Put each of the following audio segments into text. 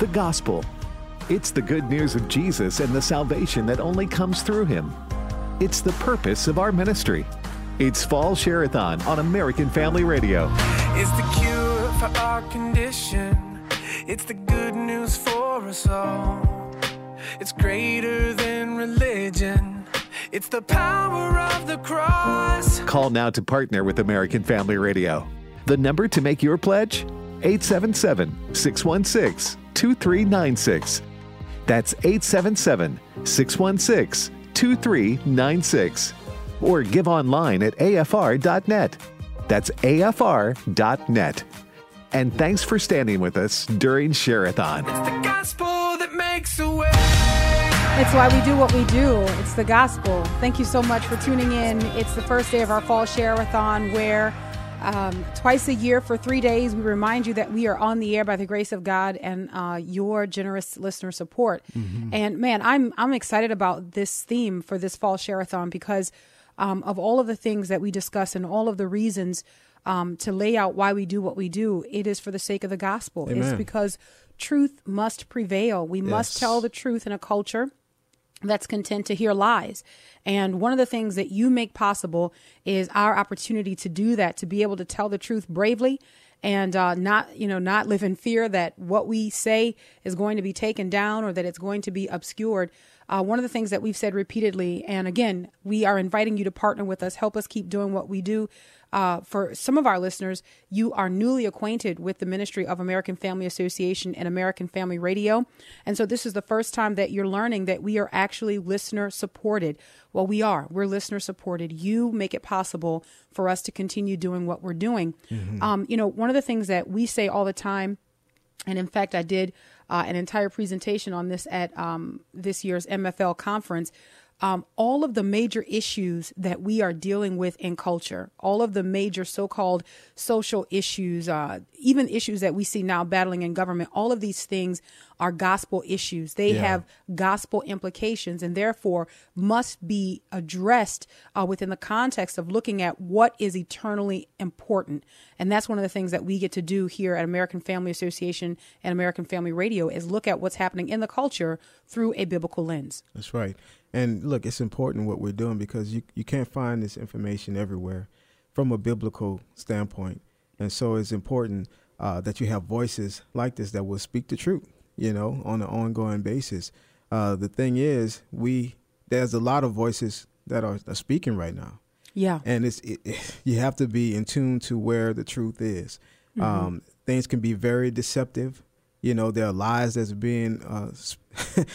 the gospel. It's the good news of Jesus and the salvation that only comes through him. It's the purpose of our ministry. It's Fall Share-a-thon on American Family Radio. It's the cure for our condition. It's the good news for us all. It's greater than religion. It's the power of the cross. Call now to partner with American Family Radio. The number to make your pledge? 877 616 2396. That's 877 616 2396. Or give online at afr.net. That's afr.net. And thanks for standing with us during Share-a-thon. It's the gospel that makes a way. It's why we do what we do. It's the gospel. Thank you so much for tuning in. It's the first day of our fall share-a-thon where um, twice a year for three days we remind you that we are on the air by the grace of God and uh, your generous listener support. Mm-hmm. And man, I'm I'm excited about this theme for this fall share-a-thon because um, of all of the things that we discuss and all of the reasons um, to lay out why we do what we do. It is for the sake of the gospel. Amen. It's because truth must prevail. We must tell the truth in a culture that's content to hear lies. And one of the things that you make possible is our opportunity to do that, to be able to tell the truth bravely and uh, not, you know, not live in fear that what we say is going to be taken down or that it's going to be obscured. Uh, one of the things that we've said repeatedly, and again, we are inviting you to partner with us, help us keep doing what we do. Uh, for some of our listeners, you are newly acquainted with the ministry of American Family Association and American Family Radio. And so this is the first time that you're learning that we are actually listener supported. Well, we are. We're listener supported. You make it possible for us to continue doing what we're doing. Um, you know, one of the things that we say all the time and in fact, I did uh, an entire presentation on this at um, this year's MFL conference. Um, all of the major issues that we are dealing with in culture, all of the major so called social issues, uh, even issues that we see now battling in government, all of these things are gospel issues. They Yeah. have gospel implications and therefore must be addressed uh, within the context of looking at what is eternally important. And that's one of the things that we get to do here at American Family Association and American Family Radio is look at what's happening in the culture through a biblical lens. That's right. And look, it's important what we're doing because you, you can't find this information everywhere from a biblical standpoint. And so it's important uh, that you have voices like this that will speak the truth, you know, on an ongoing basis. Uh, the thing is, we there's a lot of voices that are, are speaking right now. Yeah. and it's it, you have to be in tune to where the truth is. Um, things can be very deceptive. You know, there are lies that's being uh,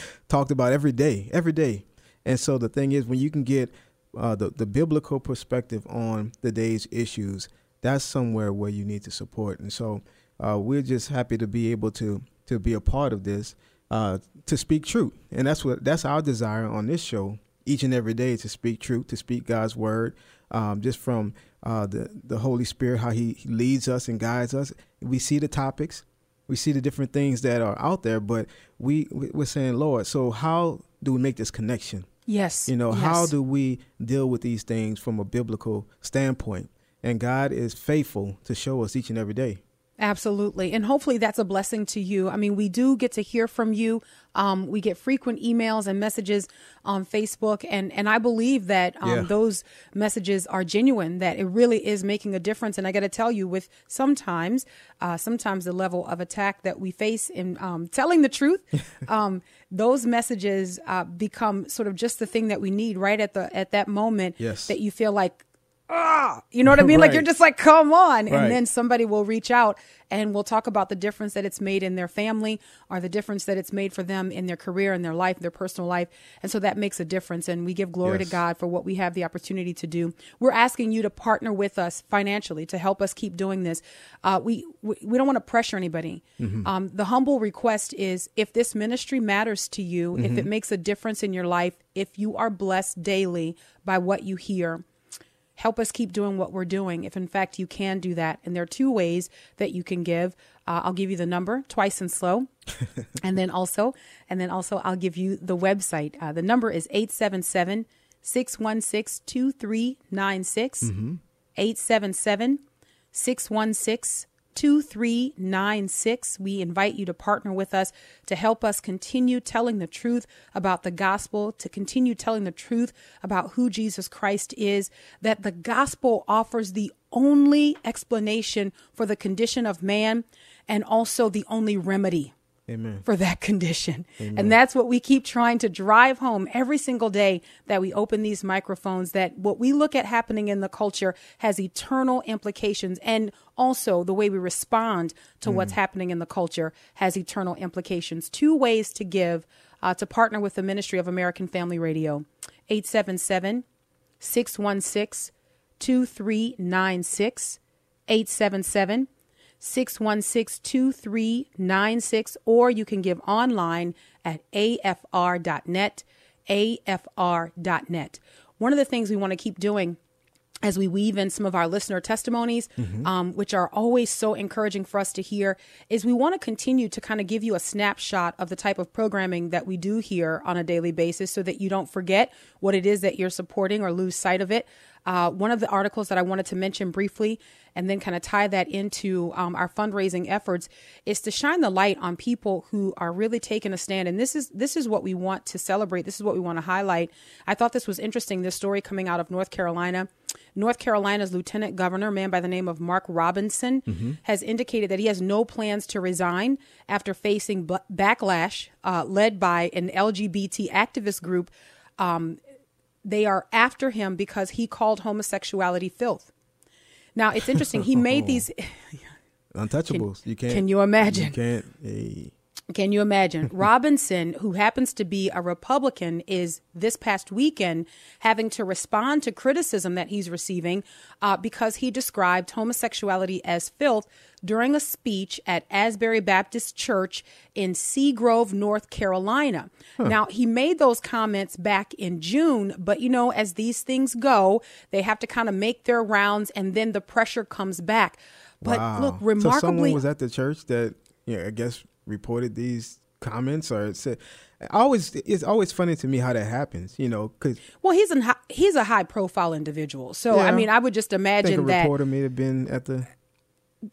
talked about every day, every day. And so the thing is, when you can get uh, the the biblical perspective on the day's issues, that's somewhere where you need to support. And so uh, we're just happy to be able to to be a part of this, uh, to speak truth, and that's what that's our desire on this show each and every day to speak truth, to speak God's word, um, just from uh, the the Holy Spirit, how He he leads us and guides us. We see the topics, we see the different things that are out there, but we we- we're saying, Lord, so how do we make this connection? Yes. You know, Yes. how do we deal with these things from a biblical standpoint? And God is faithful to show us each and every day. Absolutely. And hopefully that's a blessing to you. I mean, we do get to hear from you. Um, we get frequent emails and messages on Facebook. And, and I believe that um, Yeah. those messages are genuine, that it really is making a difference. And I got to tell you, with sometimes, uh, sometimes the level of attack that we face in um, telling the truth, um, those messages uh, become sort of just the thing that we need right at the at that moment Yes. that you feel like ah, you know what I mean? Like you're just like, come on. Right. And then somebody will reach out and we'll talk about the difference that it's made in their family or the difference that it's made for them in their career, in their life, their personal life. And so that makes a difference. And we give glory to God for what we have the opportunity to do. We're asking you to partner with us financially to help us keep doing this. Uh, we, we, we don't want to pressure anybody. Um, the humble request is if this ministry matters to you, if it makes a difference in your life, if you are blessed daily by what you hear, help us keep doing what we're doing. If in fact you can do that and there are two ways that you can give. Uh, i'll give you the number twice and slow. And then also and then also i'll give you the website. Uh, the number is 877 616 2396 877 616 2396. We invite you to partner with us to help us continue telling the truth about the gospel, to continue telling the truth about who Jesus Christ is, that the gospel offers the only explanation for the condition of man and also the only remedy Amen. for that condition. And that's what we keep trying to drive home every single day that we open these microphones that what we look at happening in the culture has eternal implications and also the way we respond to what's happening in the culture has eternal implications. Two ways to give uh, to partner with the Ministry of American Family Radio. 877 616 2396 877 616 2396, or you can give online at afr.net, afr.net. One of the things we want to keep doing as we weave in some of our listener testimonies, um, which are always so encouraging for us to hear, is we want to continue to kind of give you a snapshot of the type of programming that we do here on a daily basis so that you don't forget what it is that you're supporting or lose sight of it. Uh, one of the articles that I wanted to mention briefly and then kind of tie that into um, our fundraising efforts is to shine the light on people who are really taking a stand. And this is this is what we want to celebrate. This is what we want to highlight. I thought this was interesting. This story coming out of North Carolina. North Carolina's lieutenant governor, a man by the name of Mark Robinson, has indicated that he has no plans to resign after facing b- backlash uh, led by an LGBT activist group. Um, they are after him because he called homosexuality filth. Now it's interesting. He made these. Untouchables. you can't. can you imagine? You can't. Hey. Can you imagine? Robinson, who happens to be a Republican, is this past weekend having to respond to criticism that he's receiving uh, because he described homosexuality as filth during a speech at Asbury Baptist Church in Seagrove, North Carolina. Now, he made those comments back in June, but you know, as these things go, they have to kind of make their rounds and then the pressure comes back. But Wow. look, So remarkably. someone was at the church that, yeah, I guess reported these comments or said. Always, it's always funny to me how that happens. You know, because Well, he's an he's a high profile individual, so I mean, I would just I think a imagine that reporter may have been at the.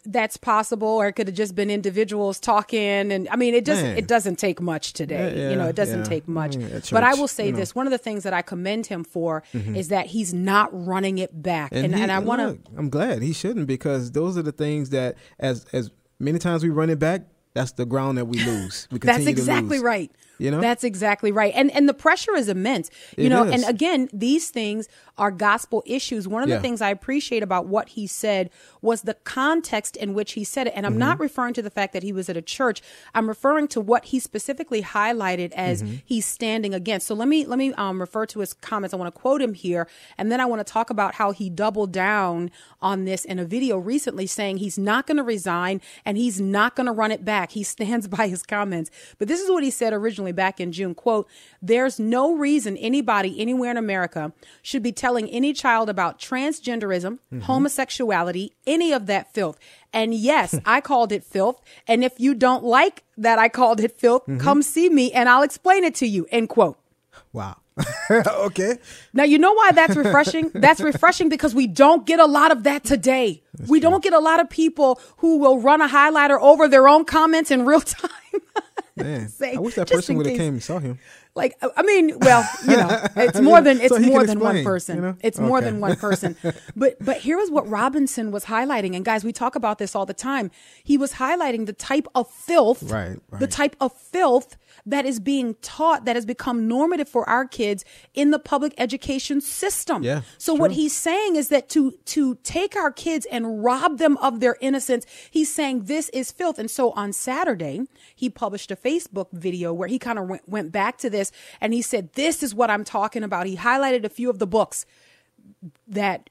that's possible, or it could have just been individuals talking. And I mean, it just Man. it doesn't take much today. Yeah, you know, it doesn't yeah. take much. Mean, but I will say you know. Mm-hmm. this: one of the things that I commend him for is that he's not running it back, and, and, he- I want to. I'm glad he shouldn't because those are the things that, as as many times we run it back, that's the ground that we lose. We That's continue to exactly lose. right. You know? That's exactly right. And and the pressure is immense. You It know, is. and again, these things are gospel issues. One of the Yeah. things I appreciate about what he said was the context in which he said it. And I'm not Mm-hmm. referring to the fact that he was at a church. I'm referring to what he specifically highlighted as Mm-hmm. he's standing against. So let me let me um, refer to his comments. I want to quote him here, and then I want to talk about how he doubled down on this in a video recently, saying he's not going to resign and he's not going to run it back. He stands by his comments. But this is what he said originally back in June. Quote, there's no reason anybody anywhere in America should be telling any child about transgenderism, mm-hmm. homosexuality, any of that filth. And yes, I called it filth. And if you don't like that I called it filth, mm-hmm. come see me and I'll explain it to you. End quote. Wow. okay. Now, you know why that's refreshing? that's refreshing because we don't get a lot of that today. we don't get a lot of people who will run a highlighter over their own comments in real time. Man, Say, I wish that person would have came and saw him. like I- mean, well, you know, it's more than it's So more than one person. you know? It's more than one person. But but here is what Robinson was highlighting, and guys, we talk about this all the time. He was highlighting the type of filth, Right, The type of filth that is being taught that has become normative for our kids in the public education system. Yeah, So it's what he's saying is that to to take our kids and rob them of their innocence, he's saying this is filth. And so on Saturday, he published a Facebook video where he kind of went, went back to this and he said, "This is what I'm talking about." He highlighted a few of the books that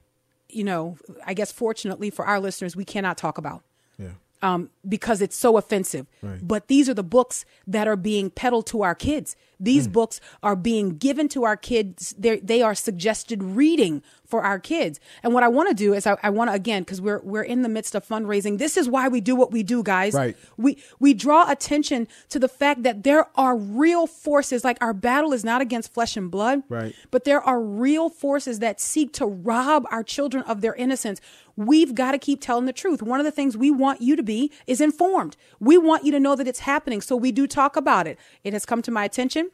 you know, I guess fortunately for our listeners, we cannot talk about Yeah. Um, because it's so offensive. Right. But these are the books that are being peddled to our kids. These Hmm. books are being given to our kids. They're, they are suggested reading for our kids. And what I want to do is I, I want to again because we're we're in the midst of fundraising. This is why we do what we do, guys. Right. We we draw attention to the fact that there are real forces. Like our battle is not against flesh and blood. Right. But there are real forces that seek to rob our children of their innocence. We've got to keep telling the truth. One of the things we want you to be is informed. We want you to know that it's happening. So we do talk about it. It has come to my attention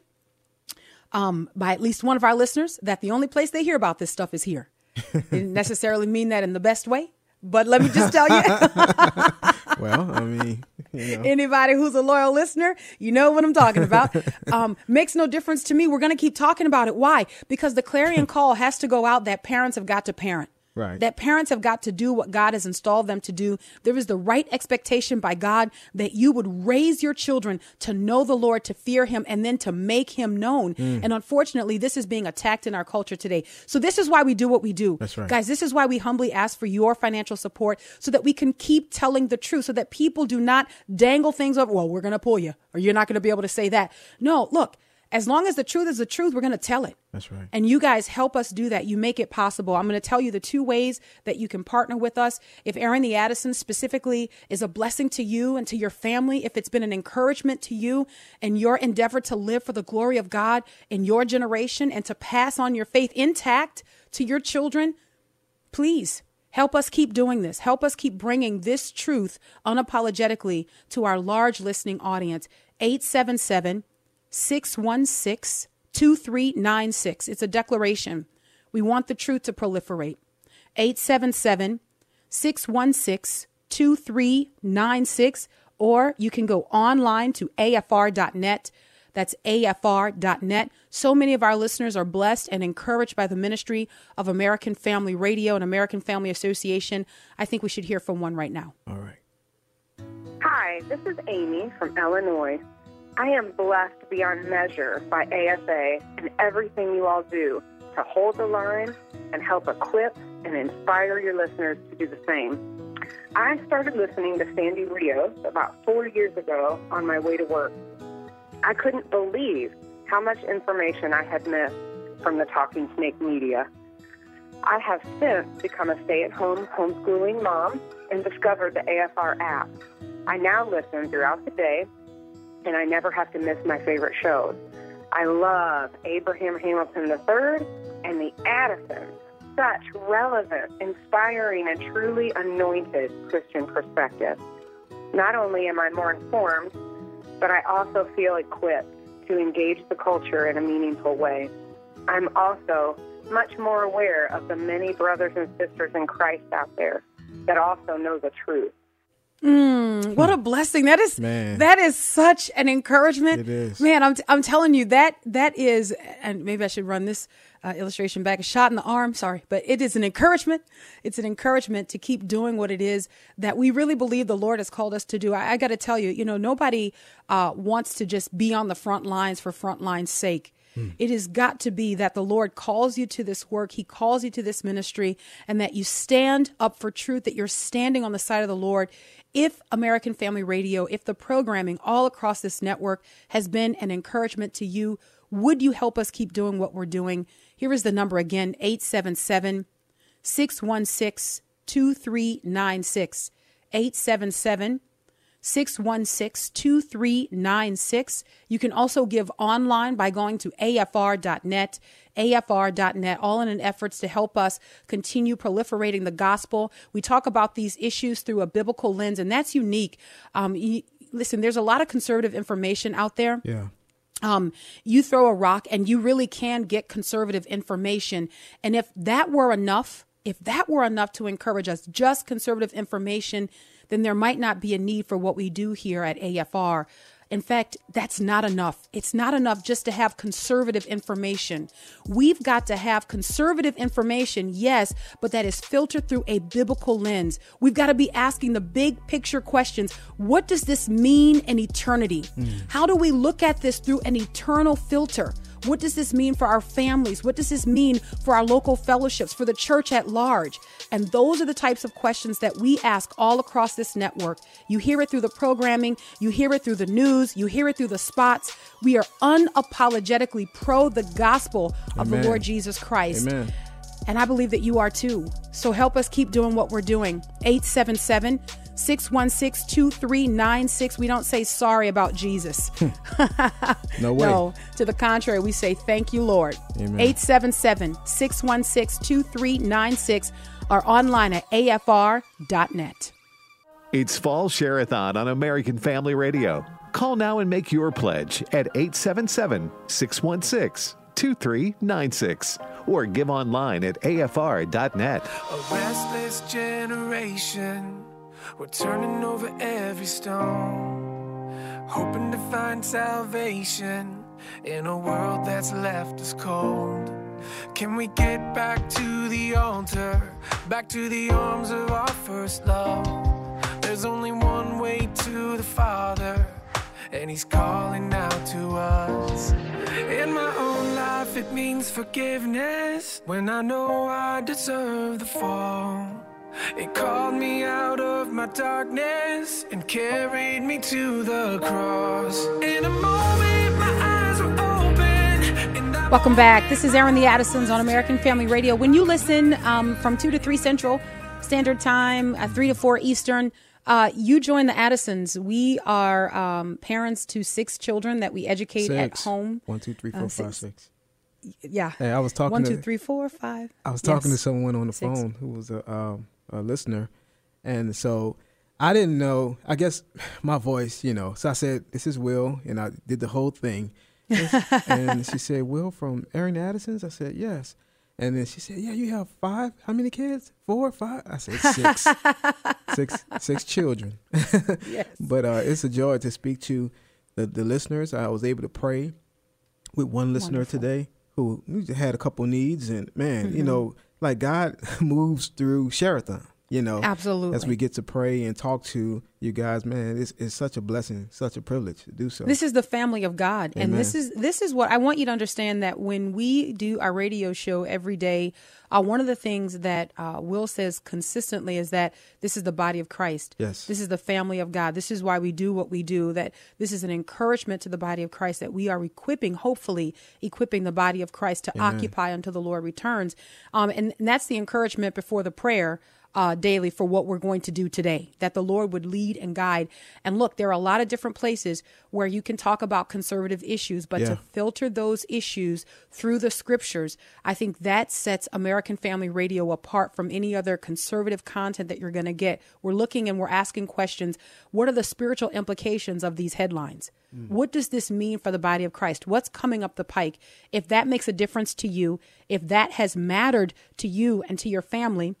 um, by at least one of our listeners that the only place they hear about this stuff is here. Didn't necessarily mean that in the best way, but let me just tell you. well, I mean, you know. Anybody who's a loyal listener, you know what I'm talking about. Um, makes no difference to me. We're going to keep talking about it. Why? Because the clarion call has to go out that parents have got to parent. Right. That parents have got to do what God has installed them to do. There is the right expectation by God that you would raise your children to know the Lord, to fear Him, and then to make Him known. Mm. And unfortunately, this is being attacked in our culture today. So this is why we do what we do. That's right. Guys, this is why we humbly ask for your financial support so that we can keep telling the truth, so that people do not dangle things over. Well, we're going to pull you, or you're not going to be able to say that. No, look, as long as the truth is the truth, we're going to tell it. That's right. And you guys help us do that. You make it possible. I'm going to tell you the two ways that you can partner with us. If Airing the Addison specifically is a blessing to you and to your family, if it's been an encouragement to you and your endeavor to live for the glory of God in your generation and to pass on your faith intact to your children, please help us keep doing this. Help us keep bringing this truth unapologetically to our large listening audience. 877 616 2396. It's a declaration. We want the truth to proliferate. 877 616 2396. Or you can go online to afr.net. That's afr.net. So many of our listeners are blessed and encouraged by the ministry of American Family Radio and American Family Association. I think we should hear from one right now. All right. Hi, this is Amy from Illinois. I am blessed beyond measure by AFA and everything you all do to hold the line and help equip and inspire your listeners to do the same. I started listening to Sandy Rios about four years ago on my way to work. I couldn't believe how much information I had missed from the Talking Snake media. I have since become a stay at home homeschooling mom and discovered the AFR app. I now listen throughout the day and I never have to miss my favorite shows. I love Abraham Hamilton III and the Addisons. Such relevant, inspiring, and truly anointed Christian perspective. Not only am I more informed, but I also feel equipped to engage the culture in a meaningful way. I'm also much more aware of the many brothers and sisters in Christ out there that also know the truth. Mm, what a blessing. That is Man. that is such an encouragement. It is. man I'm, I'm telling you that that is and maybe i should run this uh, illustration back. A shot in the arm sorry but it is an encouragement. It's an encouragement to keep doing what it is that we really believe the lord has called us to do. I, I got to tell you you know nobody uh, wants to just be on the front lines for front lines sake. It has got to be that the Lord calls you to this work, He calls you to this ministry, and that you stand up for truth, that you're standing on the side of the Lord. If American Family Radio, if the programming all across this network has been an encouragement to you, would you help us keep doing what we're doing? Here is the number again 877 616 2396. 877 616 2396. You can also give online by going to afr.net, afr.net, all in an efforts to help us continue proliferating the gospel. We talk about these issues through a biblical lens, and that's unique. Um, y- listen, there's a lot of conservative information out there Yeah. um, you throw a rock and you really can get conservative information. And if that were enough, if that were enough to encourage us, just conservative information, then there might not be a need for what we do here at AFR. In fact, that's not enough. It's not enough just to have conservative information. We've got to have conservative information, yes, but that is filtered through a biblical lens. We've got to be asking the big picture questions. What does this mean in eternity? Hmm. How do we look at this through an eternal filter? What does this mean for our families? What does this mean for our local fellowships, for the church at large? And those are the types of questions that we ask all across this network. You hear it through the programming, you hear it through the news, you hear it through the spots. We are unapologetically pro the gospel of Amen. the Lord Jesus Christ. Amen. And I believe that you are too. So help us keep doing what we're doing. 877 616 2396. We don't say sorry about Jesus. Hmm. No way. No, to the contrary, we say thank you, Lord. Amen. 877 616 2396 or online at afr.net. It's Fall Share-a-thon on American Family Radio. Call now and make your pledge at 877 616 2396 or give online at afr.net. A restless generation. We're turning over every stone, hoping to find salvation in a world that's left us cold. Can we get back to the altar, back to the arms of our first love? There's only one way to the Father, and He's calling out to us. In my own life, it means forgiveness when I know I deserve the fall. It called me out of my darkness and carried me to the cross. In a moment, my eyes were open. Welcome back. This is Airing the Addisons on American Family Radio. When you listen um, from 2 to 3 Central Standard Time, uh, 3 to 4 Eastern, uh, you join the Addisons. We are um, parents to six children that we educate at Six. home. One, two, three, Uh, four, five, six. six. Yeah. Hey, I was talking One, to two, three, four, five. I was talking Yes. to someone on the Six. phone who was a, um, a listener, and so I didn't know. I guess my voice, you know. So I said, "This is Will," and I did the whole thing. and she said, "Will from Airing Addison's." I said, "Yes." And then she said, "Yeah, you have five. How many kids? Four, five? I said, six, six, six children." Yes. But uh, it's a joy to speak to the, the listeners. I was able to pray with one listener Wonderful. today who had a couple needs, and man, Mm-hmm. you know, like God moves through Share-a-thon. You know, Absolutely. as we get to pray and talk to you guys, man, it's, it's such a blessing, such a privilege to do so. This is the family of God, and this is this is what I want you to understand that when we do our radio show every day, uh, one of the things that uh, Will says consistently is that this is the body of Christ. Yes. this is the family of God. This is why we do what we do. That this is an encouragement to the body of Christ that we are equipping, hopefully equipping the body of Christ to occupy until the Lord returns. Um, and, and that's the encouragement before the prayer uh, daily for what we're going to do today, that the Lord would lead and guide. And look, there are a lot of different places where you can talk about conservative issues, but Yeah. to filter those issues through the scriptures, I think that sets American Family Radio apart from any other conservative content that you're going to get. We're looking and we're asking questions. What are the spiritual implications of these headlines? What does this mean for the body of Christ? What's coming up the pike? If that makes a difference to you, if that has mattered to you and to your family,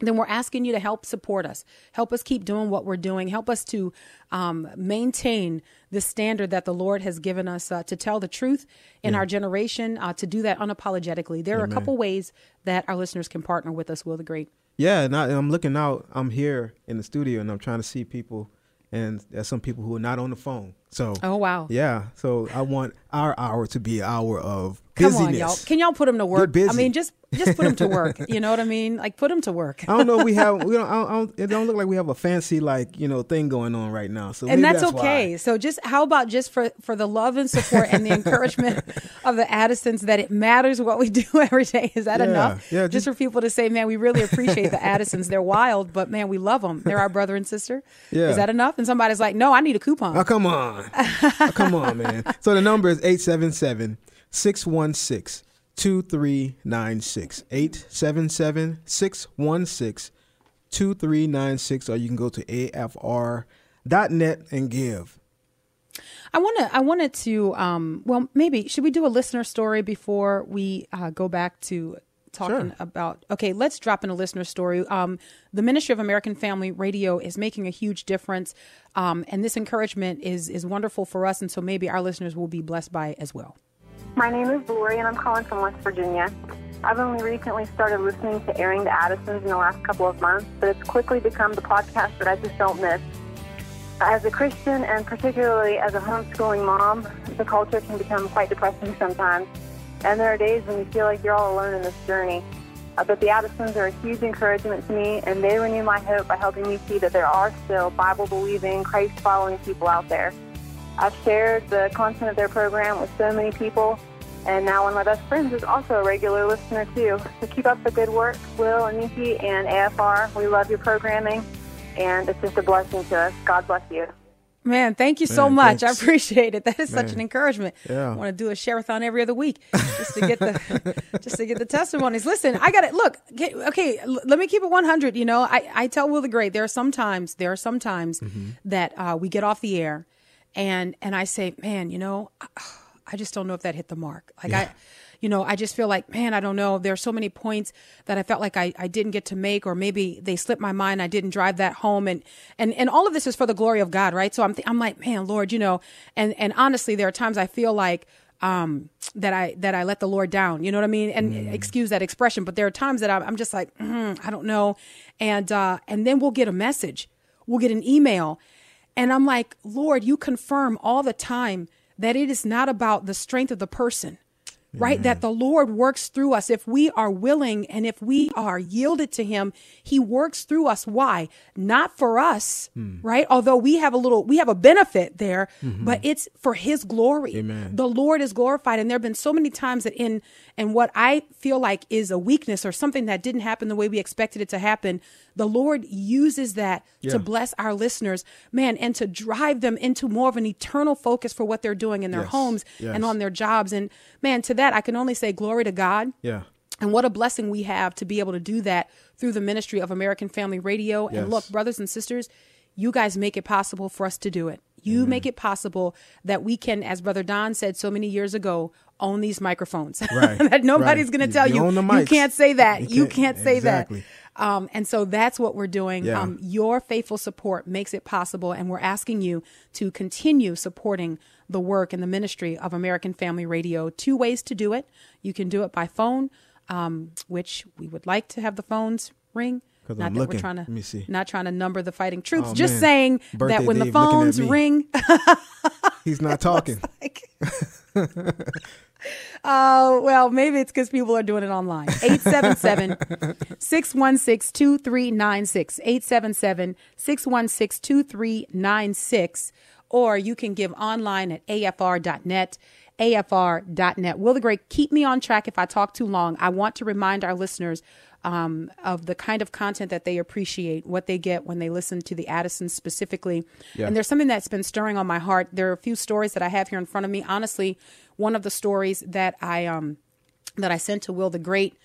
then we're asking you to help support us, help us keep doing what we're doing, help us to um, maintain the standard that the Lord has given us uh, to tell the truth in our generation, uh, to do that unapologetically. There are a couple ways that our listeners can partner with us, Will the Great. yeah, and, I, I'm looking out. I'm here in the studio, and I'm trying to see people, and there's some people who are not on the phone. So, Oh, wow. yeah, so I want our hour to be an hour of Come busyness. on, y'all. Can y'all put them to work? I mean, just just put them to work. You know what I mean? Like, put them to work. I don't know. if We have. We don't, I don't. It don't look like we have a fancy like you know thing going on right now. So and that's, why. okay. So just how about just for for the love and support and the encouragement of the Addisons that it matters what we do every day. Is that Yeah, enough? yeah, just, just- for people to say, man, we really appreciate the Addisons. They're wild, but man, we love them. They're our brother and sister. Yeah. Is that enough? And somebody's like, no, I need a coupon. Oh come on, oh, come on, man. So the number is 877 616 2396. 877 616 2396. Or you can go to afr.net and give. I want to. I wanted to. Um, well, maybe should we do a listener story before we uh, go back to talking Sure. about? Okay, let's drop in a listener story. Um, the Ministry of American Family Radio is making a huge difference, um, and this encouragement is is wonderful for us, and so maybe our listeners will be blessed by it as well. My name is Lori, and I'm calling from West Virginia. I've only recently started listening to Airing the Addisons in the last couple of months, but it's quickly become the podcast that I just don't miss. As a Christian, and particularly as a homeschooling mom, the culture can become quite depressing sometimes. And there are days when you feel like you're all alone in this journey. Uh, but the Addisons are a huge encouragement to me, and they renew my hope by helping me see that there are still Bible believing, Christ following people out there. I've shared the content of their program with so many people, And now one of my best friends is also a regular listener too. So keep up the good work, Will and Nikki and AFR. We love your programming, and it's just a blessing to us. God bless you. Man, thank you so Man, much. thanks. I appreciate it. That is such an encouragement. Yeah. I want to do a share-a-thon every other week just to get the just to get the testimonies. Listen, I got it. Look, get, okay, l- let me keep it 100. You know, I, I tell Will the Great, there are sometimes there are some times Mm-hmm. that uh, we get off the air and and I say, man, you know, I, just don't know if that hit the mark. Like I, you know, I just feel like, man, I don't know. There are so many points that I felt like I, I didn't get to make, or maybe they slipped my mind. I didn't drive that home, and and and all of this is for the glory of God, right? So I'm th- I'm like, man, Lord, you know, and and honestly, there are times I feel like um that I that I let the Lord down. You know what I mean? And excuse that expression, but there are times that I'm, I'm just like, mm, I don't know, and uh and then we'll get a message, we'll get an email, and I'm like, Lord, you confirm all the time that it is not about the strength of the person, right? That the Lord works through us. If we are willing and if we are yielded to Him, He works through us. Why? Not for us, hmm. right? Although we have a little, we have a benefit there, mm-hmm. but it's for His glory. Amen. The Lord is glorified. And there have been so many times that in, and what I feel like is a weakness or something that didn't happen the way we expected it to happen, the Lord uses that Yeah. to bless our listeners, man, and to drive them into more of an eternal focus for what they're doing in their Yes. homes Yes. and on their jobs. And man, to that, I can only say glory to God. Yeah. And what a blessing we have to be able to do that through the ministry of American Family Radio. Yes. And look, brothers and sisters, you guys make it possible for us to do it. You make it possible that we can, as Brother Don said so many years ago, own these microphones. Right, that nobody's right. going to tell you you you can't say that. You You can't- can't, say exactly. that. Um, and so that's what we're doing. Yeah. Um, your faithful support makes it possible, and we're asking you to continue supporting the work and the ministry of American Family Radio. Two ways to do it. You can do it by phone, um, which we would like to have the phones ring. Not I'm that looking. we're trying to, Let me see. not trying to number the fighting troops. Oh, just man. saying that when the Dave at phones ring, He's not talking. like, uh, well, maybe it's because people are doing it online. 877 616 2396. 877 616 2396. Or you can give online at afr.net. afr.net. Will the Great, keep me on track if I talk too long. I want to remind our listeners um, of the kind of content that they appreciate, what they get when they listen to the Addisons specifically. Yeah. And there's something that's been stirring on my heart. There are a few stories that I have here in front of me. Honestly, one of the stories that I um that I sent to Will the Great,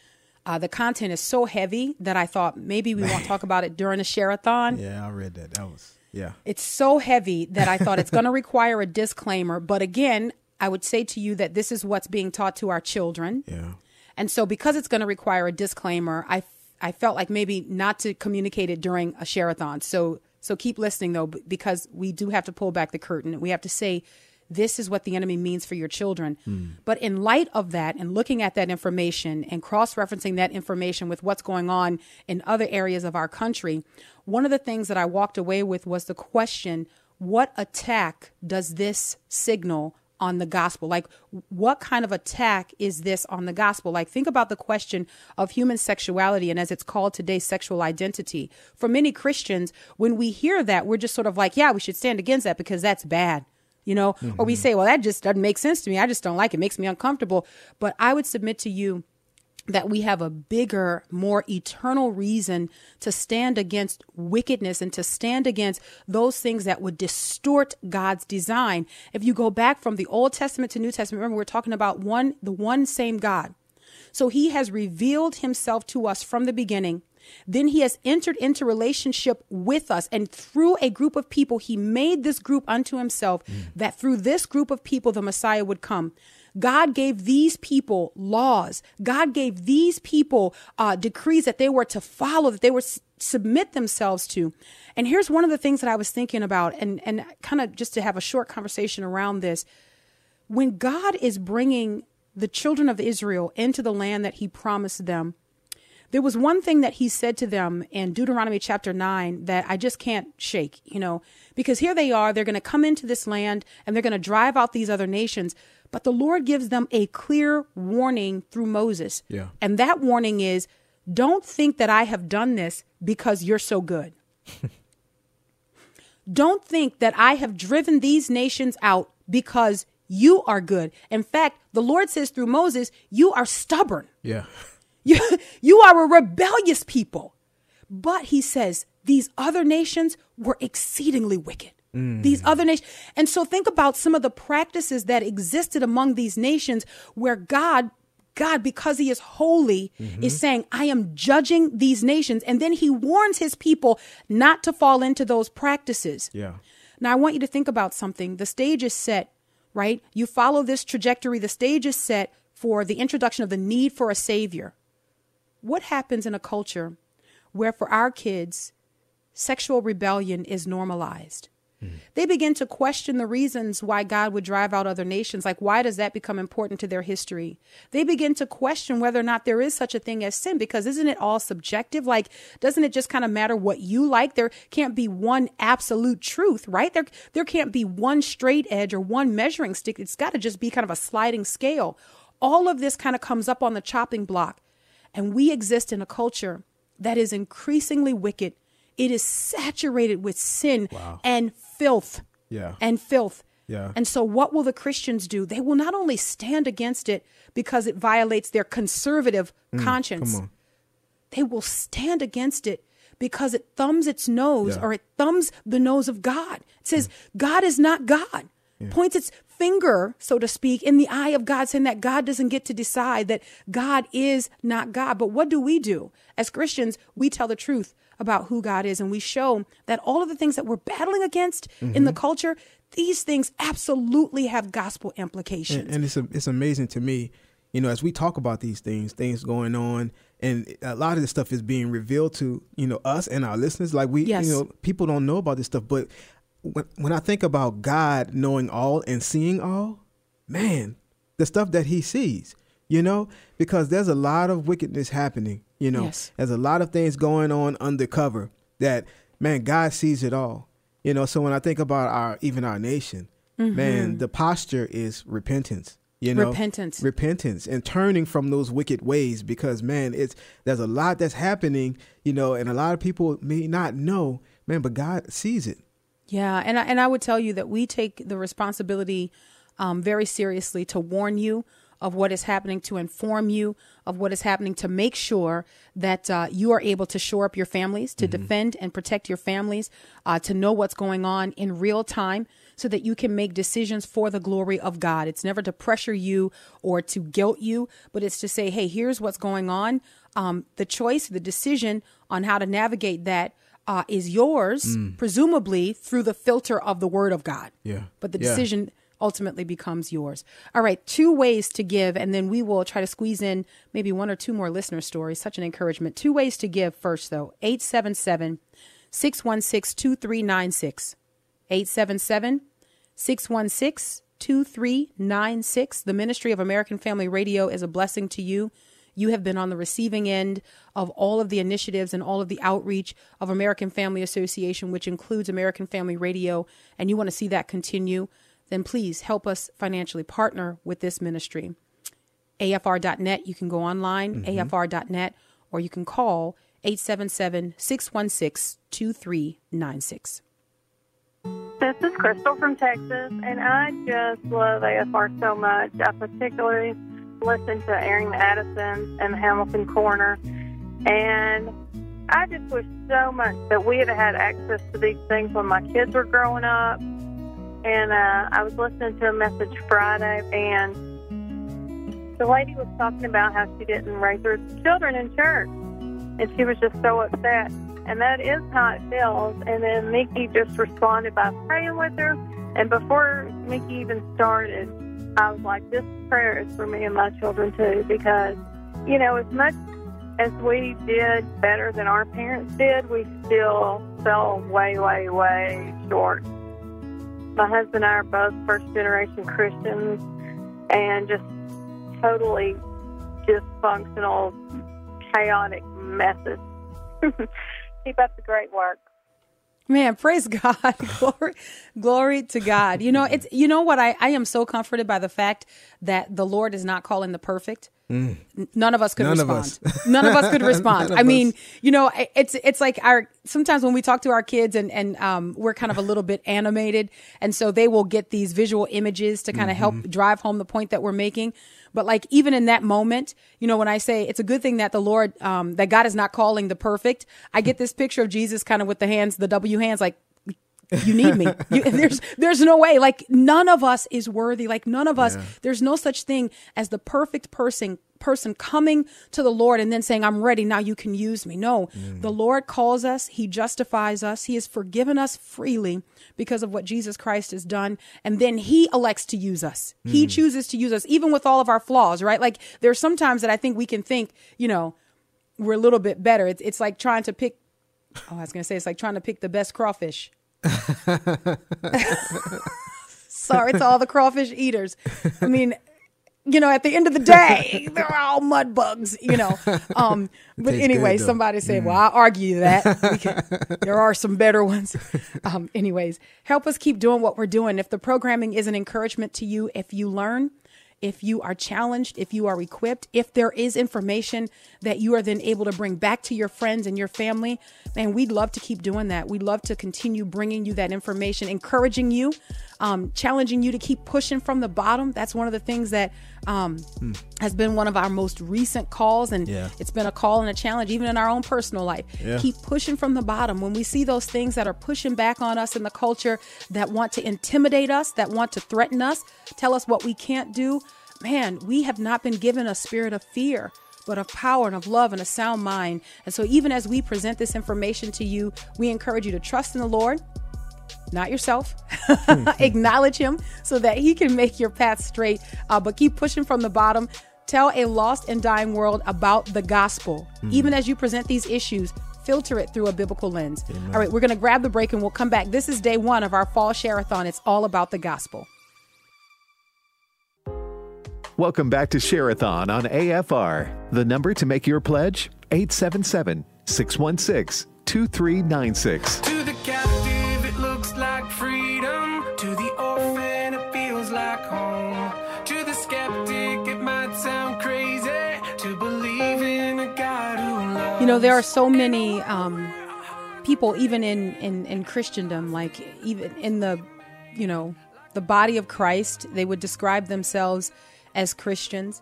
uh, the content is so heavy that I thought maybe we won't talk about it during a share-a-thon. Yeah, I read that. That was yeah. It's so heavy that I thought it's going to require a disclaimer. But again, I would say to you that this is what's being taught to our children. Yeah. And so, because it's going to require a disclaimer, I, I felt like maybe not to communicate it during a share-a-thon. So, so keep listening though, because we do have to pull back the curtain. We have to say, this is what the enemy means for your children. Hmm. But in light of that, and looking at that information and cross-referencing that information with what's going on in other areas of our country, one of the things that I walked away with was the question: What attack does this signal on the gospel? Like, what kind of attack is this on the gospel? Like, think about the question of human sexuality and as it's called today, sexual identity. For many Christians, when we hear that, we're just sort of like, yeah, we should stand against that because that's bad. You know, or we mm-hmm. say, well, that just doesn't make sense to me. I just don't like it. it makes me uncomfortable. But I would submit to you that we have a bigger, more eternal reason to stand against wickedness and to stand against those things that would distort God's design. If you go back from the Old Testament to New Testament, remember we're talking about one, the one same God. So he has revealed himself to us from the beginning. Then he has entered into relationship with us. And through a group of people, he made this group unto himself mm. that through this group of people, the Messiah would come. God gave these people laws. God gave these people uh, decrees that they were to follow, that they were submit themselves to. And here's one of the things that I was thinking about, and and kind of just to have a short conversation around this. When God is bringing the children of Israel into the land that He promised them, there was one thing that he said to them in Deuteronomy chapter 9 that I just can't shake, you know, because here they are, they're going to come into this land and they're going to drive out these other nations. But the Lord gives them a clear warning through Moses. Yeah. And that warning is don't think that I have done this because you're so good. don't think that I have driven these nations out because You are good. In fact, the Lord says through Moses, You are stubborn. Yeah. You, you are a rebellious people. But he says, These other nations were exceedingly wicked. Mm. These other nations. And so think about some of the practices that existed among these nations where God God, because he is holy, is mm-hmm. saying, I am judging these nations. And then he warns his people not to fall into those practices. Yeah. Now, I want you to think about something. The stage is set, right? You follow this trajectory, the stage is set for the introduction of the need for a savior. What happens in a culture where, for our kids, sexual rebellion is normalized? Mm-hmm. They begin to question the reasons why God would drive out other nations. Like, why does that become important to their history? They begin to question whether or not there is such a thing as sin because isn't it all subjective? Like, doesn't it just kind of matter what you like? There can't be one absolute truth, right? There, there can't be one straight edge or one measuring stick. It's got to just be kind of a sliding scale. All of this kind of comes up on the chopping block. And we exist in a culture that is increasingly wicked. It is saturated with sin and filth. Yeah. And filth. Yeah. And so, what will the Christians do? They will not only stand against it because it violates their conservative conscience, Mm, Come on. they will stand against it because it thumbs its nose Yeah. or it thumbs the nose of God. It says, God is not God. Points its finger, so to speak, in the eye of God, saying that God doesn't get to decide, that God is not God. But what do we do? As Christians, we tell the truth about who God is and we show that all of the things that we're battling against in the mm-hmm. culture, these things absolutely have gospel implications. and, and it's it's amazing to me, you know, as we talk about these things, things going on, and a lot of this stuff is being revealed to you know us and our listeners. Like we, Yes. you know, people don't know about this stuff, but when when I think about God knowing all and seeing all, man, the stuff that He sees, you know, because there's a lot of wickedness happening. You know, Yes. there's a lot of things going on undercover that man, God sees it all. You know, so when I think about our even our nation, mm-hmm. man, the posture is repentance. You know, Repentance. repentance, and turning from those wicked ways. Because man, it's there's a lot that's happening. You know, and a lot of people may not know, man, but God sees it. Yeah, and I, and I would tell you that we take the responsibility um, very seriously to warn you of what is happening, to inform you of what is happening, to make sure that uh, you are able to shore up your families, to defend and protect your families, uh, to know what's going on in real time. So that you can make decisions for the glory of God. It's never to pressure you or to guilt you, but it's to say, hey, here's what's going on. Um, the choice, the decision on how to navigate that uh, is yours, presumably through the filter of the Word of God. Yeah. But the Yeah. decision ultimately becomes yours. All right, two ways to give, and then we will try to squeeze in maybe one or two more listener stories. Such an encouragement. Two ways to give first, though 877 616 2396. 877 616 2396. The Ministry of American Family Radio is a blessing to you. You have been on the receiving end of all of the initiatives and all of the outreach of American Family Association, which includes American Family Radio, and you want to see that continue, then please help us financially partner with this ministry. AFR.net, you can go online, mm-hmm. AFR.net, or you can call 877 616 2396. This is Crystal from Texas, and I just love AFR so much. I particularly listen to Airing Addison and the Hamilton Corner, and I just wish so much that we had had access to these things when my kids were growing up. And uh, I was listening to a message Friday, and the lady was talking about how she didn't raise her children in church, and she was just so upset. And that is how it feels. And then Nikki just responded by praying with her. And before Mickey even started, I was like, this prayer is for me and my children too, because, you know, as much as we did better than our parents did, we still fell way, way, way short. My husband and I are both first generation Christians and just totally dysfunctional, chaotic messes. Keep up the great work. Man, praise God. glory, glory to God. You know, it's you know what I, I am so comforted by the fact that the Lord is not calling the perfect. N- None of us could None of respond. us. None of us could respond. I mean, us. you know, it's it's like our sometimes when we talk to our kids and and um, we're kind of a little bit animated, and so they will get these visual images to kind of Mm-hmm. help drive home the point that we're making. But like even in that moment, you know, when I say it's a good thing that the Lord, um, that God is not calling the perfect, I get this picture of Jesus kind of with the hands, the W hands, like you need me. You, there's there's no way. Like none of us is worthy. Like none of us. There's no such thing as the perfect person person coming to the Lord and then saying, "I'm ready. Now you can use me." No, the Lord calls us. He justifies us. He has forgiven us freely because of what Jesus Christ has done, and then He elects to use us. He hmm. chooses to use us, even with all of our flaws. Right? Like there's sometimes that I think we can think, you know, we're a little bit better. It's it's like trying to pick. Oh, I was gonna say it's like trying to pick the best crawfish. Sorry to all the crawfish eaters. I mean, you know, at the end of the day, they're all mud bugs, you know. Um, but anyway, good, somebody said, well, I'll argue that. Can, there are some better ones. Um, anyways, help us keep doing what we're doing. If the programming is an encouragement to you, if you learn, if you are challenged, if you are equipped, if there is information that you are then able to bring back to your friends and your family, and we'd love to keep doing that. We'd love to continue bringing you that information, encouraging you, um, challenging you to keep pushing from the bottom. That's one of the things that um, has been one of our most recent calls, and Yeah. it's been a call and a challenge, even in our own personal life. Yeah. Keep pushing from the bottom. When we see those things that are pushing back on us in the culture, that want to intimidate us, that want to threaten us, tell us what we can't do, man, we have not been given a spirit of fear. But of power and of love and a sound mind. And so, even as we present this information to you, we encourage you to trust in the Lord, not yourself. Acknowledge Him so that He can make your path straight. Uh, but keep pushing from the bottom. Tell a lost and dying world about the gospel. Even as you present these issues, filter it through a biblical lens. All right, we're going to grab the break and we'll come back. This is day one of our fall share-a-thon. It's all about the gospel. Welcome back to Share-a-thon on AFR. The number to make your pledge? 877 616 2396. Know, there are so many um, people, even in, in, in Christendom, like even in the, you know, the body of Christ, they would describe themselves as Christians.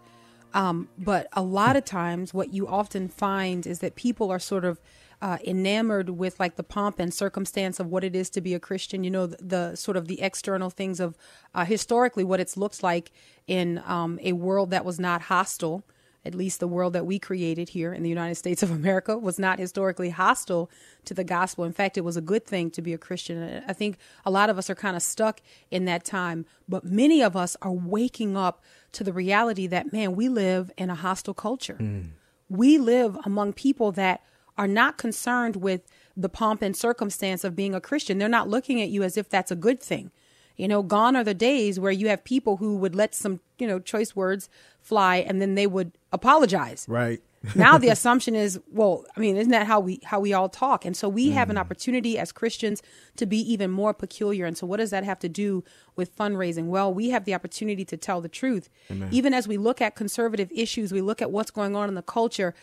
Um, but a lot of times, what you often find is that people are sort of uh, enamored with like the pomp and circumstance of what it is to be a Christian. You know, the, the sort of the external things of uh, historically what it's looked like in um, a world that was not hostile at least the world that we created here in the United States of America was not historically hostile to the gospel. In fact, it was a good thing to be a Christian. I think a lot of us are kind of stuck in that time, but many of us are waking up to the reality that, man, we live in a hostile culture. Mm. We live among people that are not concerned with the pomp and circumstance of being a Christian. They're not looking at you as if that's a good thing. You know, gone are the days where you have people who would let some, you know, choice words fly and then they would apologize. Right. now the assumption is, well, I mean, isn't that how we how we all talk? And so we have an mm. opportunity as Christians to be even more peculiar. And so what does that have to do with fundraising? Well, we have the opportunity to tell the truth. Even as we look at conservative issues, we look at what's going on in the culture.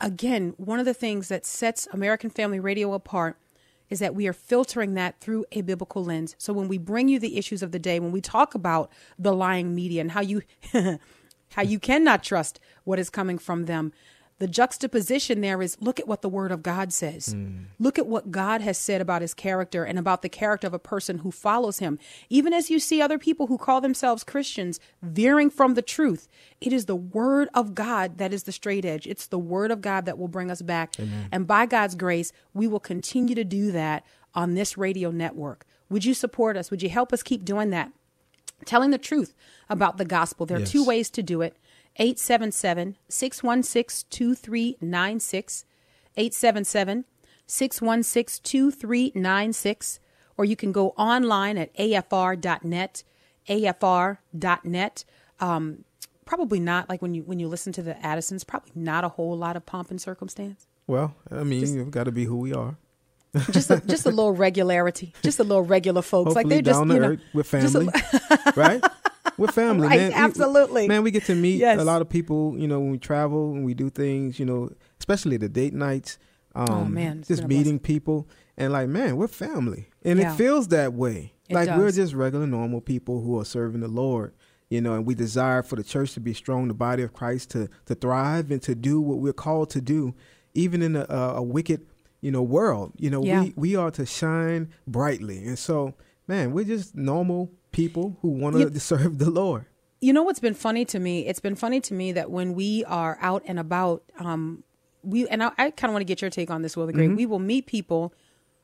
Again, one of the things that sets American Family Radio apart is that we are filtering that through a biblical lens. So when we bring you the issues of the day, when we talk about the lying media and how you how you cannot trust what is coming from them, the juxtaposition there is look at what the word of God says. Hmm. Look at what God has said about his character and about the character of a person who follows him. Even as you see other people who call themselves Christians veering from the truth, it is the word of God that is the straight edge. It's the word of God that will bring us back. And by God's grace, we will continue to do that on this radio network. Would you support us? Would you help us keep doing that? Telling the truth about the gospel. There are two ways to do it 877 616 2396. 877 616 2396. Or you can go online at afr.net. afr.net. Um, probably not like when you when you listen to the Addisons, probably not a whole lot of pomp and circumstance. Well, I mean, you've got to be who we are. Just a, just a little regularity, just a little regular folks. Hopefully like they're just down you to know, earth with just a- family, right? we're family, Right, man. We- absolutely. man. We get to meet Yes. a lot of people, you know, when we travel and we do things, you know, especially the date nights. Um, Oh, man, just meeting people and like, man, we're family, and Yeah. it feels that way. It like we're just regular, normal people who are serving the Lord, you know, and we desire for the church to be strong, the body of Christ to to thrive and to do what we're called to do, even in a, a, a wicked, you know, world. You know, Yeah. we we are to shine brightly, and so, man, we're just normal people who want to serve the Lord. You know what's been funny to me? It's been funny to me that when we are out and about, um, we and I, I kind of want to get your take on this, Will the Great. Mm-hmm. We will meet people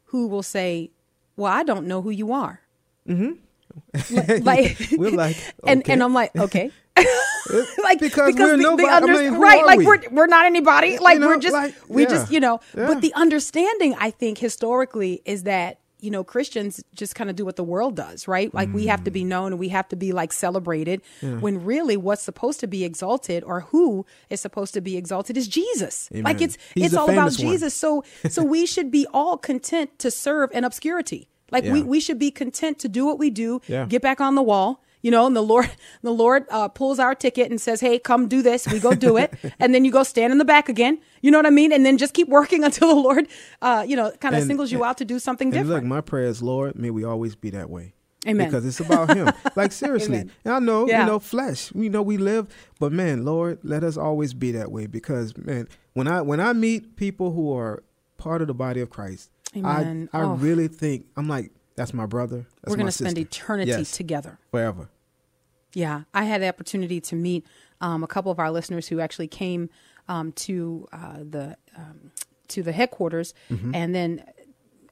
who will say, "Well, I don't know who you are." Mm-hmm. like, We're like, and and I'm like, okay. like Because we're the- nobody- I mean, right? are Like we? we're we're not anybody. Like know, we're just like, we yeah, just you know. yeah. But the understanding, I think, historically, is that you know Christians just kind of do what the world does, right? Like we have to Mm. be known and we have to be like celebrated. When really, what's supposed to be exalted or who is supposed to be exalted is Jesus. Like it's He's it's all about famous one. Jesus. So so we should be all content to serve in obscurity. Like we we should be content to do what we do. Yeah. Get back on the wall. You know, and the Lord, the Lord uh, pulls our ticket and says, "Hey, come do this." We go do it, and then you go stand in the back again. You know what I mean? And then just keep working until the Lord, uh, you know, kind of singles you out to do something And different. look, my prayer is, Lord, may we always be that way. Amen. Because it's about Him. like seriously, and I know, Yeah. you know, flesh. We know we live, but man, Lord, let us always be that way. Because man, when I when I meet people who are part of the body of Christ, Amen. I I Oh. really think I'm like, that's my brother. That's We're going to spend eternity Yes, together. forever. Yeah, I had the opportunity to meet um, a couple of our listeners who actually came um, to uh, the um, to the headquarters Mm-hmm. and then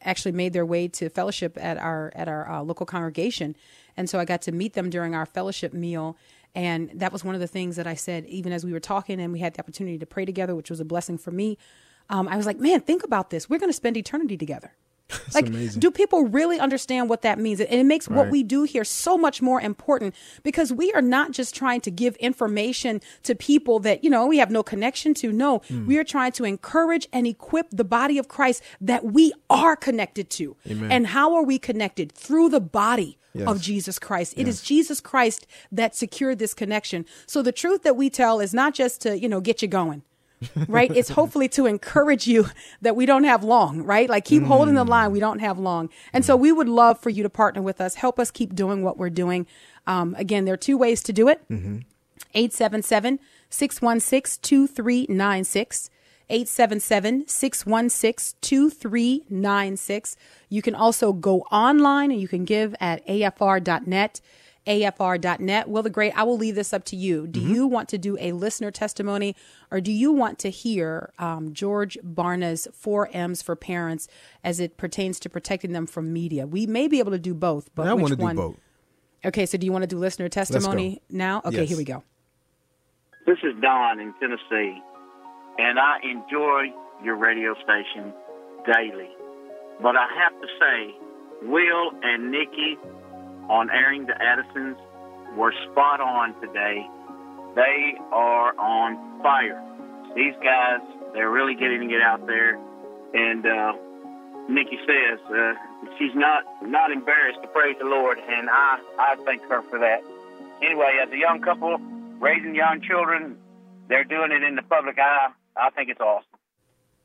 actually made their way to fellowship at our at our uh, local congregation. And so I got to meet them during our fellowship meal. And that was one of the things that I said, even as we were talking and we had the opportunity to pray together, which was a blessing for me. Um, I was like, man, think about this. We're going to spend eternity together. Like, amazing. do people really understand what that means? And it makes what we do here so much more important because we are not just trying to give information to people that, you know, we have no connection to. No, Hmm. we are trying to encourage and equip the body of Christ that we are connected to. Amen. And how are we connected? Through the body of Jesus Christ. It is Jesus Christ that secured this connection. So the truth that we tell is not just to, you know, get you going. Right? It's hopefully to encourage you that we don't have long, right? Like keep holding the line. We mm. don't have long. And mm. so we would love for you to partner with us. Help us keep doing what we're doing. Um, again, there are two ways to do it. Mm-hmm. 877 616 2396. 877 616 2396. You can also go online and you can give at afr.net. afr.net. Will the Great, I will leave this up to you. Do you want to do a listener testimony or do you want to hear um, George Barna's four M's for parents as it pertains to protecting them from media? We may be able to do both, but I which want to do one? both. Okay, so do you want to do listener testimony now? Okay, Yes. here we go. This is Don in Tennessee, and I enjoy your radio station daily. But I have to say, Will and Nikki on airing the Addisons were spot on today. They are on fire. These guys, they're really getting it out there. And uh, Nikki says uh, she's not not embarrassed to praise the Lord, and I I thank her for that. Anyway, as a young couple raising young children, they're doing it in the public eye. I think it's awesome.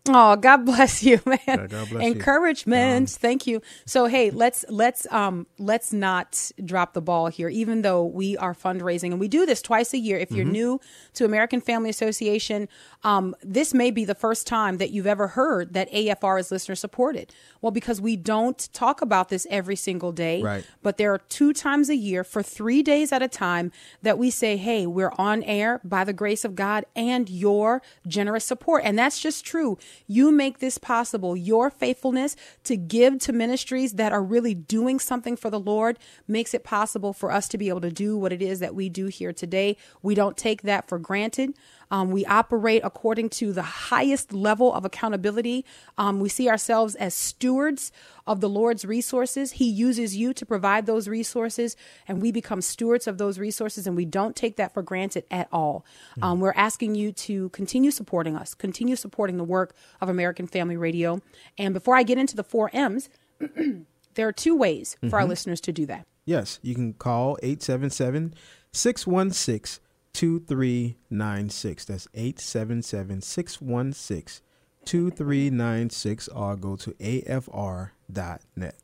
Oh, God bless you, man. God bless you. Encouragement. Thank you. So hey, let's let's um let's not drop the ball here, even though we are fundraising and we do this twice a year. If you're new to American Family Association, um, this may be the first time that you've ever heard that AFR is listener supported. Well, because we don't talk about this every single day. Right. But there are two times a year for three days at a time that we say, hey, we're on air by the grace of God and your generous support. And that's just true. You make this possible. Your faithfulness to give to ministries that are really doing something for the Lord makes it possible for us to be able to do what it is that we do here today. We don't take that for granted. Um, we operate according to the highest level of accountability. Um, we see ourselves as stewards of the Lord's resources. He uses you to provide those resources, and we become stewards of those resources, and we don't take that for granted at all. Um, we're asking you to continue supporting us, continue supporting the work of American Family Radio. And before I get into the four M's, there are two ways for our listeners to do that. Yes, you can call 877 616 2396. That's 877 616 2396 or go to afr.net.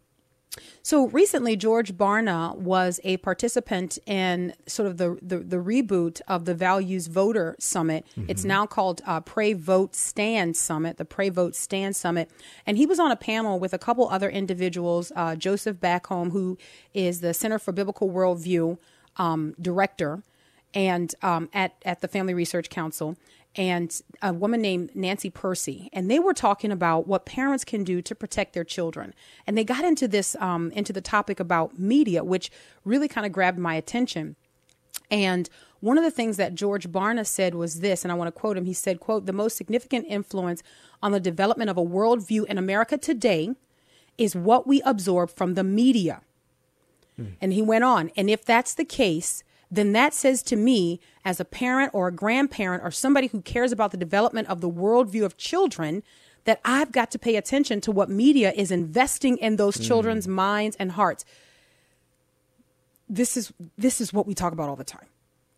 So recently, George Barna was a participant in sort of the, the, the reboot of the Values Voter Summit. Mm-hmm. It's now called uh, Pray Vote Stand Summit, the Pray Vote Stand Summit. And he was on a panel with a couple other individuals, uh, Joseph Backholm, who is the Center for Biblical Worldview um, director and um, at, at the Family Research Council and a woman named Nancy Pearcey, and they were talking about what parents can do to protect their children. And they got into this, um, into the topic about media, which really kind of grabbed my attention. And one of the things that George Barna said was this, and I want to quote him. He said, quote, the most significant influence on the development of a worldview in America today is what we absorb from the media. Hmm. And he went on, and if that's the case, then that says to me, as a parent or a grandparent or somebody who cares about the development of the worldview of children, that I've got to pay attention to what media is investing in those mm. children's minds and hearts. This is this is what we talk about all the time.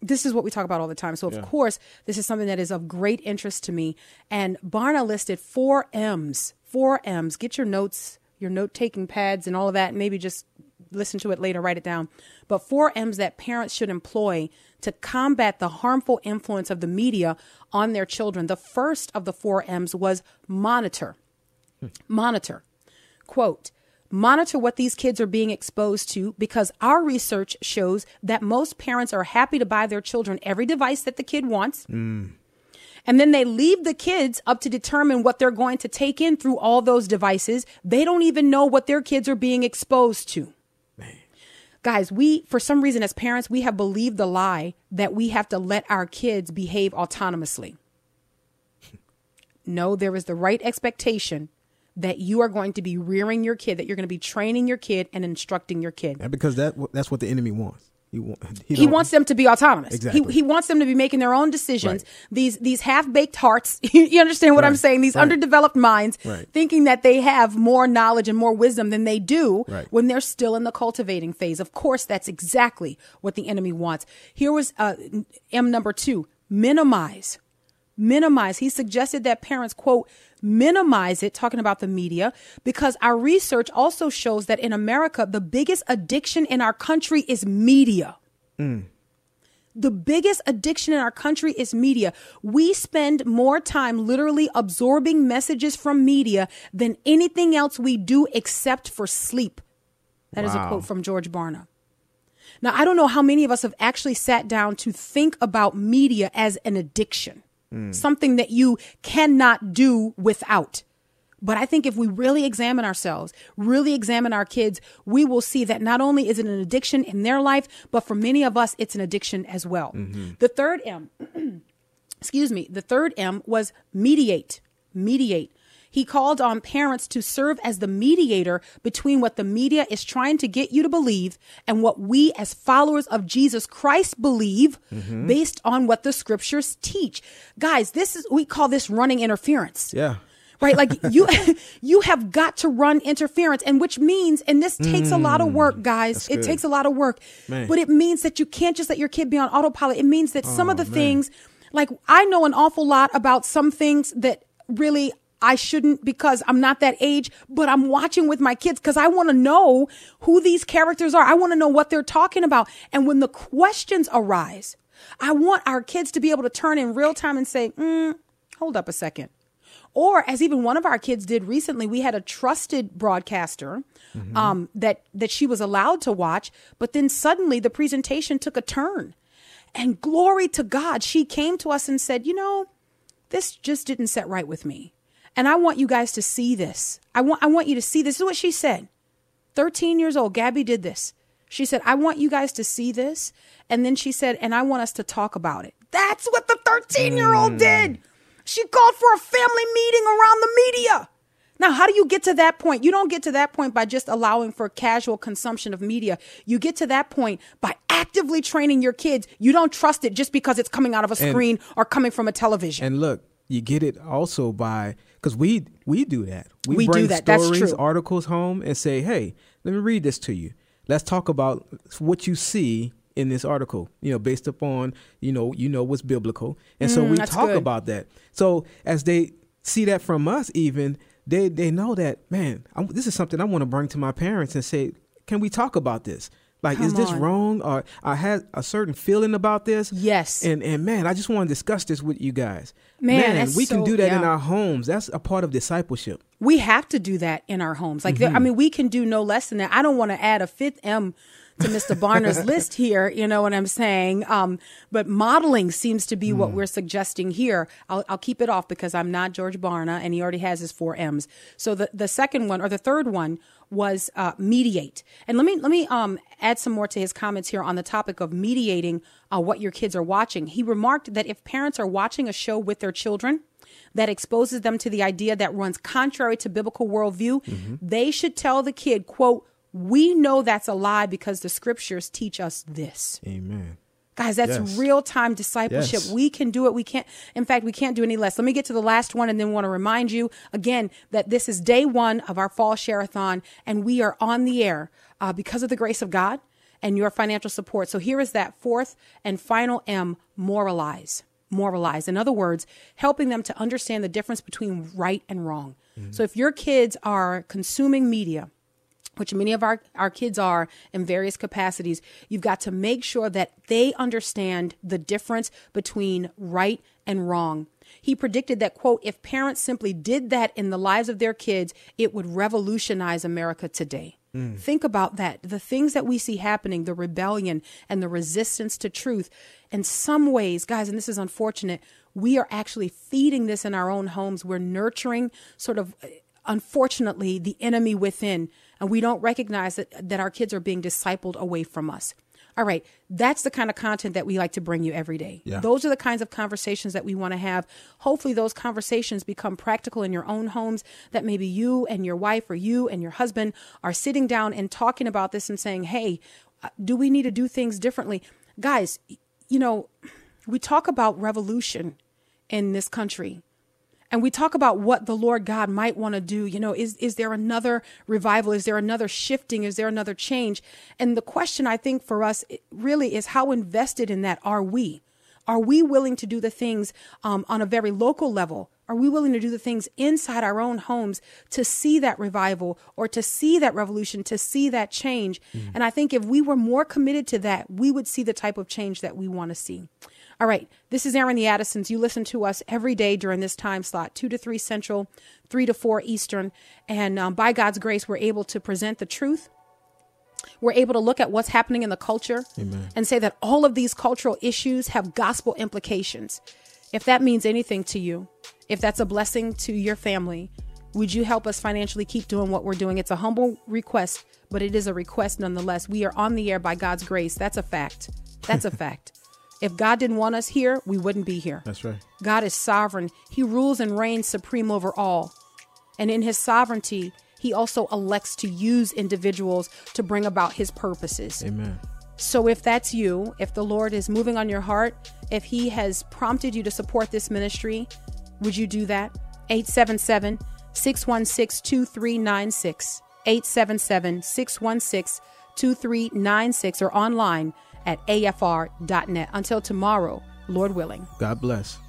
This is what we talk about all the time. So of yeah. course, this is something that is of great interest to me. And Barna listed four M's. Four M's. Get your notes, your note taking pads, and all of that. Maybe just listen to it later, write it down. But four M's that parents should employ to combat the harmful influence of the media on their children. The first of the four M's was monitor. Hmm. Monitor. Quote, monitor what these kids are being exposed to because our research shows that most parents are happy to buy their children every device that the kid wants. Mm. And then they leave the kids up to determine what they're going to take in through all those devices. They don't even know what their kids are being exposed to. Guys, we, for some reason, as parents, we have believed the lie that we have to let our kids behave autonomously. no, there is the right expectation that you are going to be rearing your kid, that you're going to be training your kid and instructing your kid. And because that that's what the enemy wants. He, want, he, he wants them to be autonomous. Exactly. He, he wants them to be making their own decisions. Right. These these half baked hearts. you understand what right. I'm saying? These right. underdeveloped minds, thinking that they have more knowledge and more wisdom than they do when they're still in the cultivating phase. Of course, that's exactly what the enemy wants. Here was uh, M number two: minimize, minimize. He suggested that parents quote minimize it, talking about the media, because our research also shows that in America, the biggest addiction in our country is media. Mm. The biggest addiction in our country is media. We spend more time literally absorbing messages from media than anything else we do except for sleep. That wow. is a quote from George Barna. Now, I don't know how many of us have actually sat down to think about media as an addiction mm. something that you cannot do without. But I think if we really examine ourselves, really examine our kids, we will see that not only is it an addiction in their life, but for many of us, it's an addiction as well. Mm-hmm. The third M, excuse me, the third M was mediate. Mediate. He called on parents to serve as the mediator between what the media is trying to get you to believe and what we as followers of Jesus Christ believe mm-hmm. based on what the scriptures teach. Guys, this is, we call this running interference. Yeah right like you you have got to run interference and which means and this takes mm, a lot of work mm, guys it takes a lot of work man. but it means that you can't just let your kid be on autopilot it means that oh, some of the man. things like i know an awful lot about some things that really I shouldn't because I'm not that age, but I'm watching with my kids because I want to know who these characters are. I want to know what they're talking about. And when the questions arise, I want our kids to be able to turn in real time and say, mm, hold up a second. Or as even one of our kids did recently, we had a trusted broadcaster mm-hmm. um, that that she was allowed to watch, but then suddenly the presentation took a turn. And glory to God, she came to us and said, "You know, this just didn't set right with me." And I want you guys to see this. I want I want you to see this. this is what she said. 13 years old, Gabby did this. She said, I want you guys to see this. And then she said, and I want us to talk about it. That's what the 13 year old mm. did. She called for a family meeting around the media. Now, how do you get to that point? You don't get to that point by just allowing for casual consumption of media. You get to that point by actively training your kids. You don't trust it just because it's coming out of a screen and, or coming from a television. And look, you get it also by because we we do that. We, we bring do that. stories, articles home, and say, "Hey, let me read this to you. Let's talk about what you see in this article, you know, based upon, you know, you know what's biblical. And so we Mm, talk good. about that. So as they see that from us even, they they know that, man, i this is something I want to bring to my parents and say, can we talk about this? Like, is this on. wrong? Or I had a certain feeling about this. Yes. And and man, I just want to discuss this with you guys. Man, that's we can so- do that in our homes. That's a part of discipleship. we have to do that in our homes. Like, Mm-hmm. there, I mean, we can do no less than that. I don't want to add a fifth M to Mr. Barna's list here. You know what I'm saying? Um, but modeling seems to be Mm. what we're suggesting here. I'll, I'll keep it off because I'm not George Barna and he already has his four M's. So the, the second one or the third one was uh, mediate. And let me let me um, add some more to his comments here on the topic of mediating uh, what your kids are watching. He remarked that if parents are watching a show with their children, that exposes them to the idea that runs contrary to biblical worldview, they should tell the kid, quote, we know that's a lie because the scriptures teach us this. Amen. Guys, that's Yes. real time discipleship. Yes. We can do it. We can't, in fact, we can't do any less. Let me get to the last one and then want to remind you again that this is day one of our fall share-a-thon and we are on the air uh, because of the grace of God and your financial support. So here is that fourth and final M moralize. Moralize. In other words, helping them to understand the difference between right and wrong. So if your kids are consuming media, which many of our, our kids are in various capacities, you've got to make sure that they understand the difference between right and wrong. He predicted that, quote, if parents simply did that in the lives of their kids, it would revolutionize America today. Mm. Think about that. The things that we see happening, the rebellion and the resistance to truth. In some ways, guys, and this is unfortunate, we are actually feeding this in our own homes. We're nurturing sort of uh, unfortunately the enemy within and we don't recognize that that our kids are being discipled away from us. All right that's the kind of content that we like to bring you every day. Yeah. those are the kinds of conversations that we want to have. Hopefully those conversations become practical in your own homes that maybe you and your wife or you and your husband are sitting down and talking about this and saying hey uh, do we need to do things differently? Guys you know we talk about revolution in this country and we talk about what the Lord God might want to do. You know, is is there another revival? Is there another shifting? Is there another change? And the question I think for us really is how invested in that are we? Are we willing to do the things um, on a very local level? Are we willing to do the things inside our own homes to see that revival or to see that revolution, to see that change? And I think if we were more committed to that, we would see the type of change that we want to see. All right, this is Airing the Addisons. You listen to us every day during this time slot, 2 to 3 Central, 3 to 4 Eastern. And um, by God's grace, we're able to present the truth. We're able to look at what's happening in the culture and say that all of these cultural issues have gospel implications. If that means anything to you, if that's a blessing to your family, would you help us financially keep doing what we're doing? It's a humble request, but it is a request nonetheless. We are on the air by God's grace. That's a fact. That's a fact. If God didn't want us here, we wouldn't be here. That's right. God is sovereign. He rules and reigns supreme over all. And in his sovereignty, he also elects to use individuals to bring about his purposes. Amen. So if that's you, if the Lord is moving on your heart, if he has prompted you to support this ministry, would you do that? 877 616 2396. 877 616 2396 or online at afr.net. Until tomorrow, Lord willing. God bless.